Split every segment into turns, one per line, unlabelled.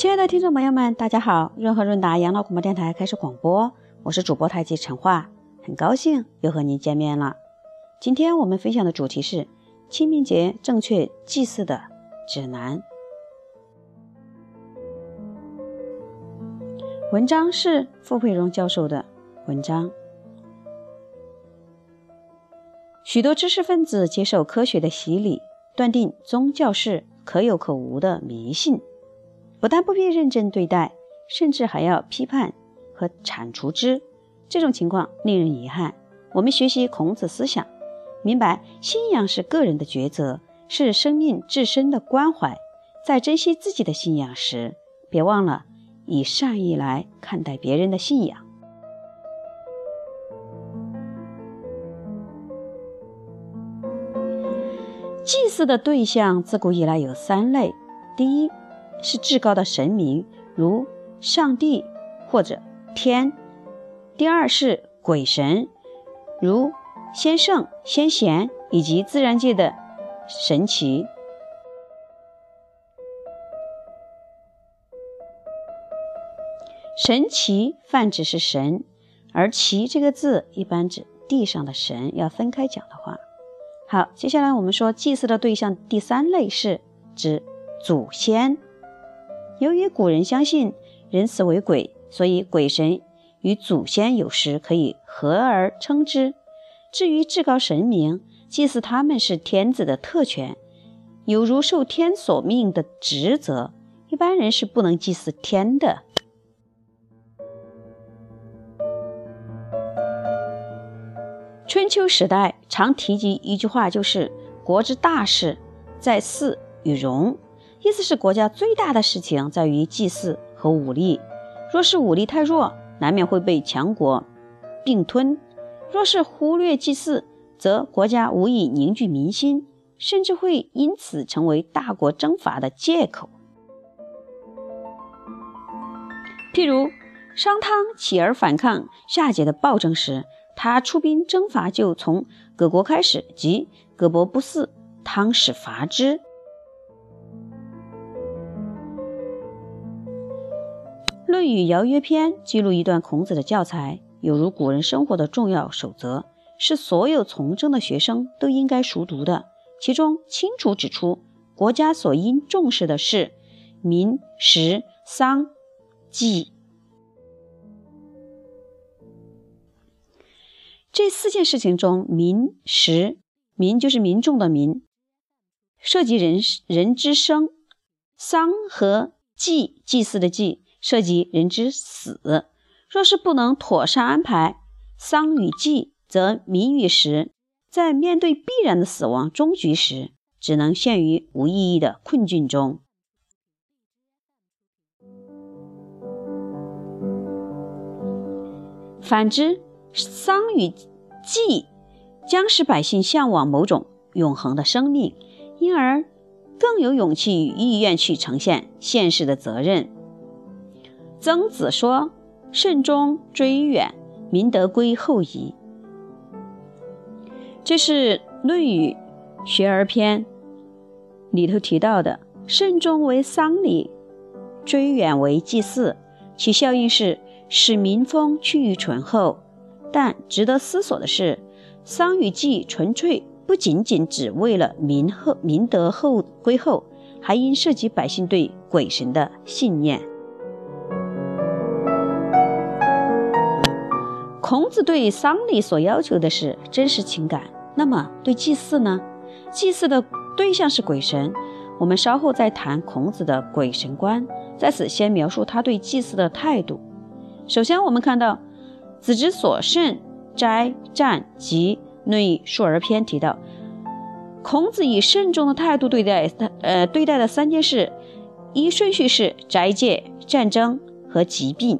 亲爱的听众朋友们，大家好！润和润达养老广播电台开始广播，我是主播太极陈化，很高兴又和您见面了。今天我们分享的主题是清明节正确祭祀的指南。文章是傅佩荣教授的文章。许多知识分子接受科学的洗礼，断定宗教是可有可无的迷信，不但不必认真对待，甚至还要批判和铲除之。这种情况令人遗憾。我们学习孔子思想，明白信仰是个人的抉择，是生命自身的关怀。在珍惜自己的信仰时，别忘了以善意来看待别人的信仰。祭祀的对象自古以来有三类：第一是至高的神明，如上帝或者天；第二是鬼神，如先圣、先贤以及自然界的神奇。神奇泛指是神，而“奇”这个字一般指地上的神。要分开讲的话。好，接下来我们说祭祀的对象第三类是指祖先。由于古人相信人死为鬼，所以鬼神与祖先有时可以合而称之。至于至高神明，祭祀他们是天子的特权，有如受天所命的职责，一般人是不能祭祀天的。春秋时代常提及一句话，就是“国之大事，在祀与戎”，意思是国家最大的事情在于祭祀和武力。若是武力太弱，难免会被强国并吞；若是忽略祭祀，则国家无以凝聚民心，甚至会因此成为大国征伐的借口。譬如商汤起而反抗夏桀的暴政时。他出兵征伐，就从葛国开始，即葛伯不嗣，汤始伐之。《论语尧约篇》记录一段孔子的教材，有如古人生活的重要守则，是所有从政的学生都应该熟读的。其中清楚指出，国家所应重视的是民、食、丧、祭。这四件事情中，民、食、民就是民众的民，涉及人人之生；丧和祭，祭祀的祭，涉及人之死。若是不能妥善安排丧与祭，则民与食在面对必然的死亡终局时，只能陷于无意义的困境中。反之，丧与祭将使百姓向往某种永恒的生命，因而更有勇气与意愿去呈现现实的责任。曾子说：“慎终追远，民德归后矣。”这是《论语·学而篇》里头提到的。慎终为丧礼，追远为祭祀，其效应是使民风趋于醇厚。但值得思索的是，丧与祭纯粹不仅仅只为了民后民德后归后，还应涉及百姓对鬼神的信念。孔子对丧礼所要求的是真实情感，那么对祭祀呢？祭祀的对象是鬼神，我们稍后再谈孔子的鬼神观。在此先描述他对祭祀的态度。首先，我们看到。子之所慎斋战及《论语述而篇》提到，孔子以慎重的态度对待呃对待的三件事，一顺序是斋戒、战争和疾病。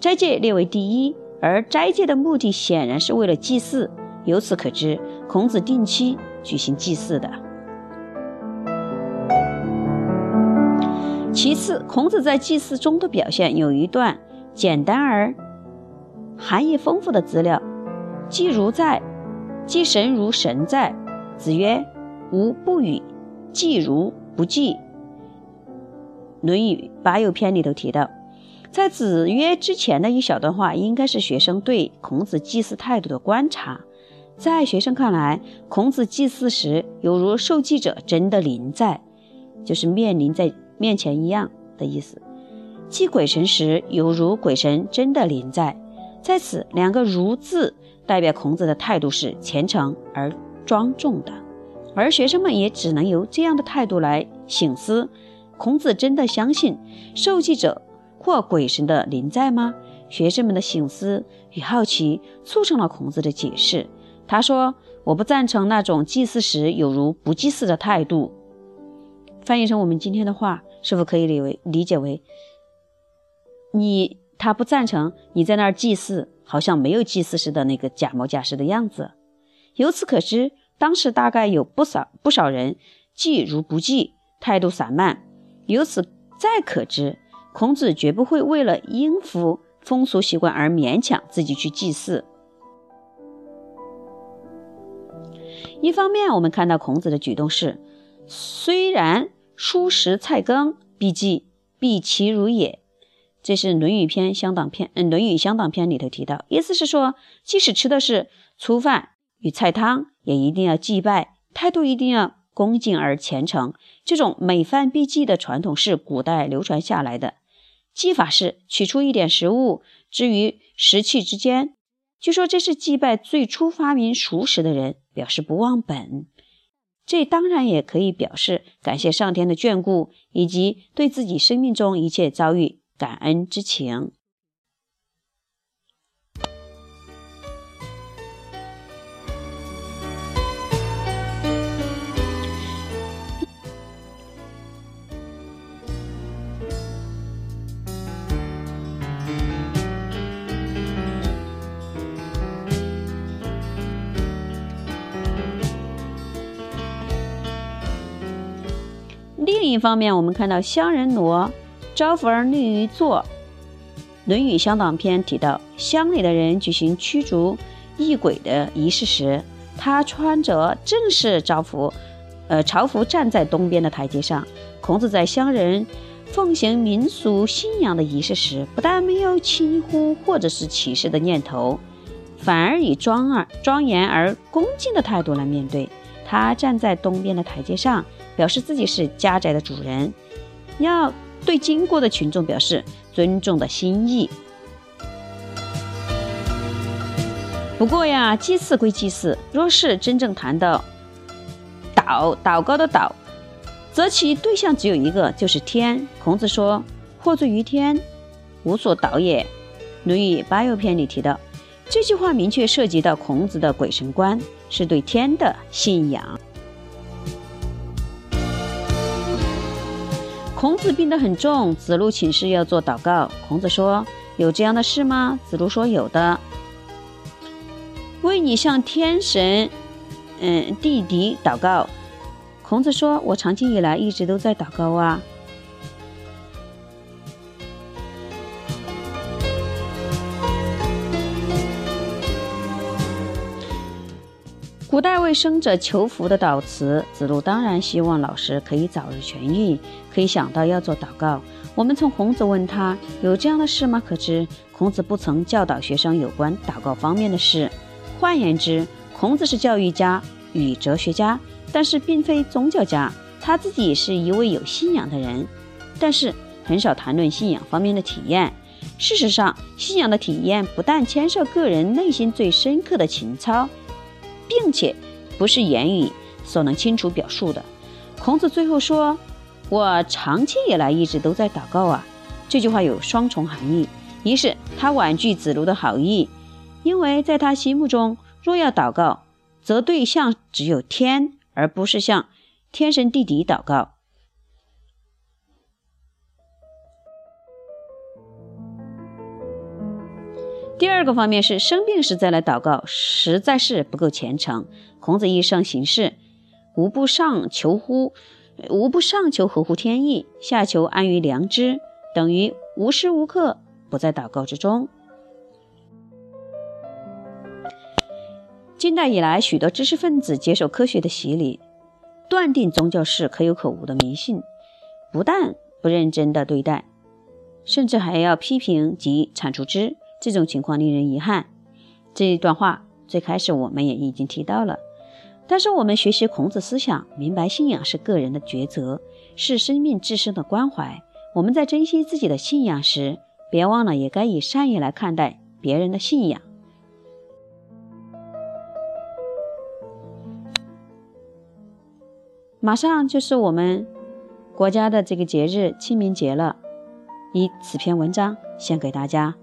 斋戒列为第一，而斋戒的目的显然是为了祭祀。由此可知，孔子定期举行祭祀的。其次，孔子在祭祀中的表现有一段简单而。含义丰富的资料，祭如在，祭神如神在。子曰：“吾不与祭如不祭。”论语八俑篇》里头提到，在子曰之前的一小段话，应该是学生对孔子祭祀态度的观察。在学生看来，孔子祭祀时犹如受祭者真的临在，就是面临在面前一样的意思；祭鬼神时，犹如鬼神真的临在。在此，两个“如”字代表孔子的态度是虔诚而庄重的，而学生们也只能由这样的态度来醒思：孔子真的相信受祭者或鬼神的临在吗？学生们的醒思与好奇促成了孔子的解释。他说：“我不赞成那种祭祀时有如不祭祀的态度。”翻译成我们今天的话，是否可以理为理解为你他不赞成你在那儿祭祀，好像没有祭祀时的那个假模假式的样子？由此可知，当时大概有不少不少人祭如不祭，态度散漫。由此再可知，孔子绝不会为了应付风俗习惯而勉强自己去祭祀。一方面，我们看到孔子的举动是，虽然蔬食菜羹，必祭，必其如也。这是《论语》篇乡党篇，嗯，《论语乡党篇》里头提到，意思是说，即使吃的是粗饭与菜汤，也一定要祭拜，态度一定要恭敬而虔诚。这种每饭必祭的传统是古代流传下来的。祭法是取出一点食物置于食器之间。据说这是祭拜最初发明熟食的人，表示不忘本。这当然也可以表示感谢上天的眷顾，以及对自己生命中一切遭遇感恩之情。另一方面，我们看到乡人挪招福而立于坐，《论语乡党篇》提到，乡里的人举行驱逐异鬼的仪式时，他穿着正式朝服，呃，朝服站在东边的台阶上。孔子在乡人奉行民俗信仰的仪式时，不但没有轻忽或者是歧视的念头，反而以庄而庄严而恭敬的态度来面对。他站在东边的台阶上。表示自己是家宅的主人，要对经过的群众表示尊重的心意。不过呀，祭祀归祭祀，若是真正谈到祷祷告的祷，则其对象只有一个，就是天。孔子说：“祸罪于天，无所祷也。”《论语八俑篇》里提到这句话，明确涉及到孔子的鬼神观，是对天的信仰。孔子病得很重，子路请示要做祷告。孔子说：“有这样的事吗？”子路说：“有的。为你向天神，嗯，地敌祷告。”孔子说：“我长期以来一直都在祷告啊。”古代为生者求福的祷词，子路当然希望老师可以早日痊愈，可以想到要做祷告。我们从孔子问他有这样的事吗？可知孔子不曾教导学生有关祷告方面的事。换言之，孔子是教育家与哲学家，但是并非宗教家。他自己是一位有信仰的人，但是很少谈论信仰方面的体验。事实上，信仰的体验不但牵涉个人内心最深刻的情操。并且不是言语所能清楚表述的。孔子最后说：“我长期以来一直都在祷告啊。”这句话有双重含义：一是他婉拒子路的好意，因为在他心目中，若要祷告，则对象只有天，而不是向天神地底祷告。第二个方面是生病时再来祷告，实在是不够虔诚。孔子一生行事，无不上求乎，无不上求合乎天意，下求安于良知，等于无时无刻不在祷告之中。近代以来，许多知识分子接受科学的洗礼，断定宗教是可有可无的迷信，不但不认真的对待，甚至还要批评及铲除之。这种情况令人遗憾。这一段话最开始我们也已经提到了。但是我们学习孔子思想，明白信仰是个人的抉择，是生命自身的关怀。我们在珍惜自己的信仰时，别忘了也该以善意来看待别人的信仰。马上就是我们国家的这个节日清明节了，以此篇文章献给大家。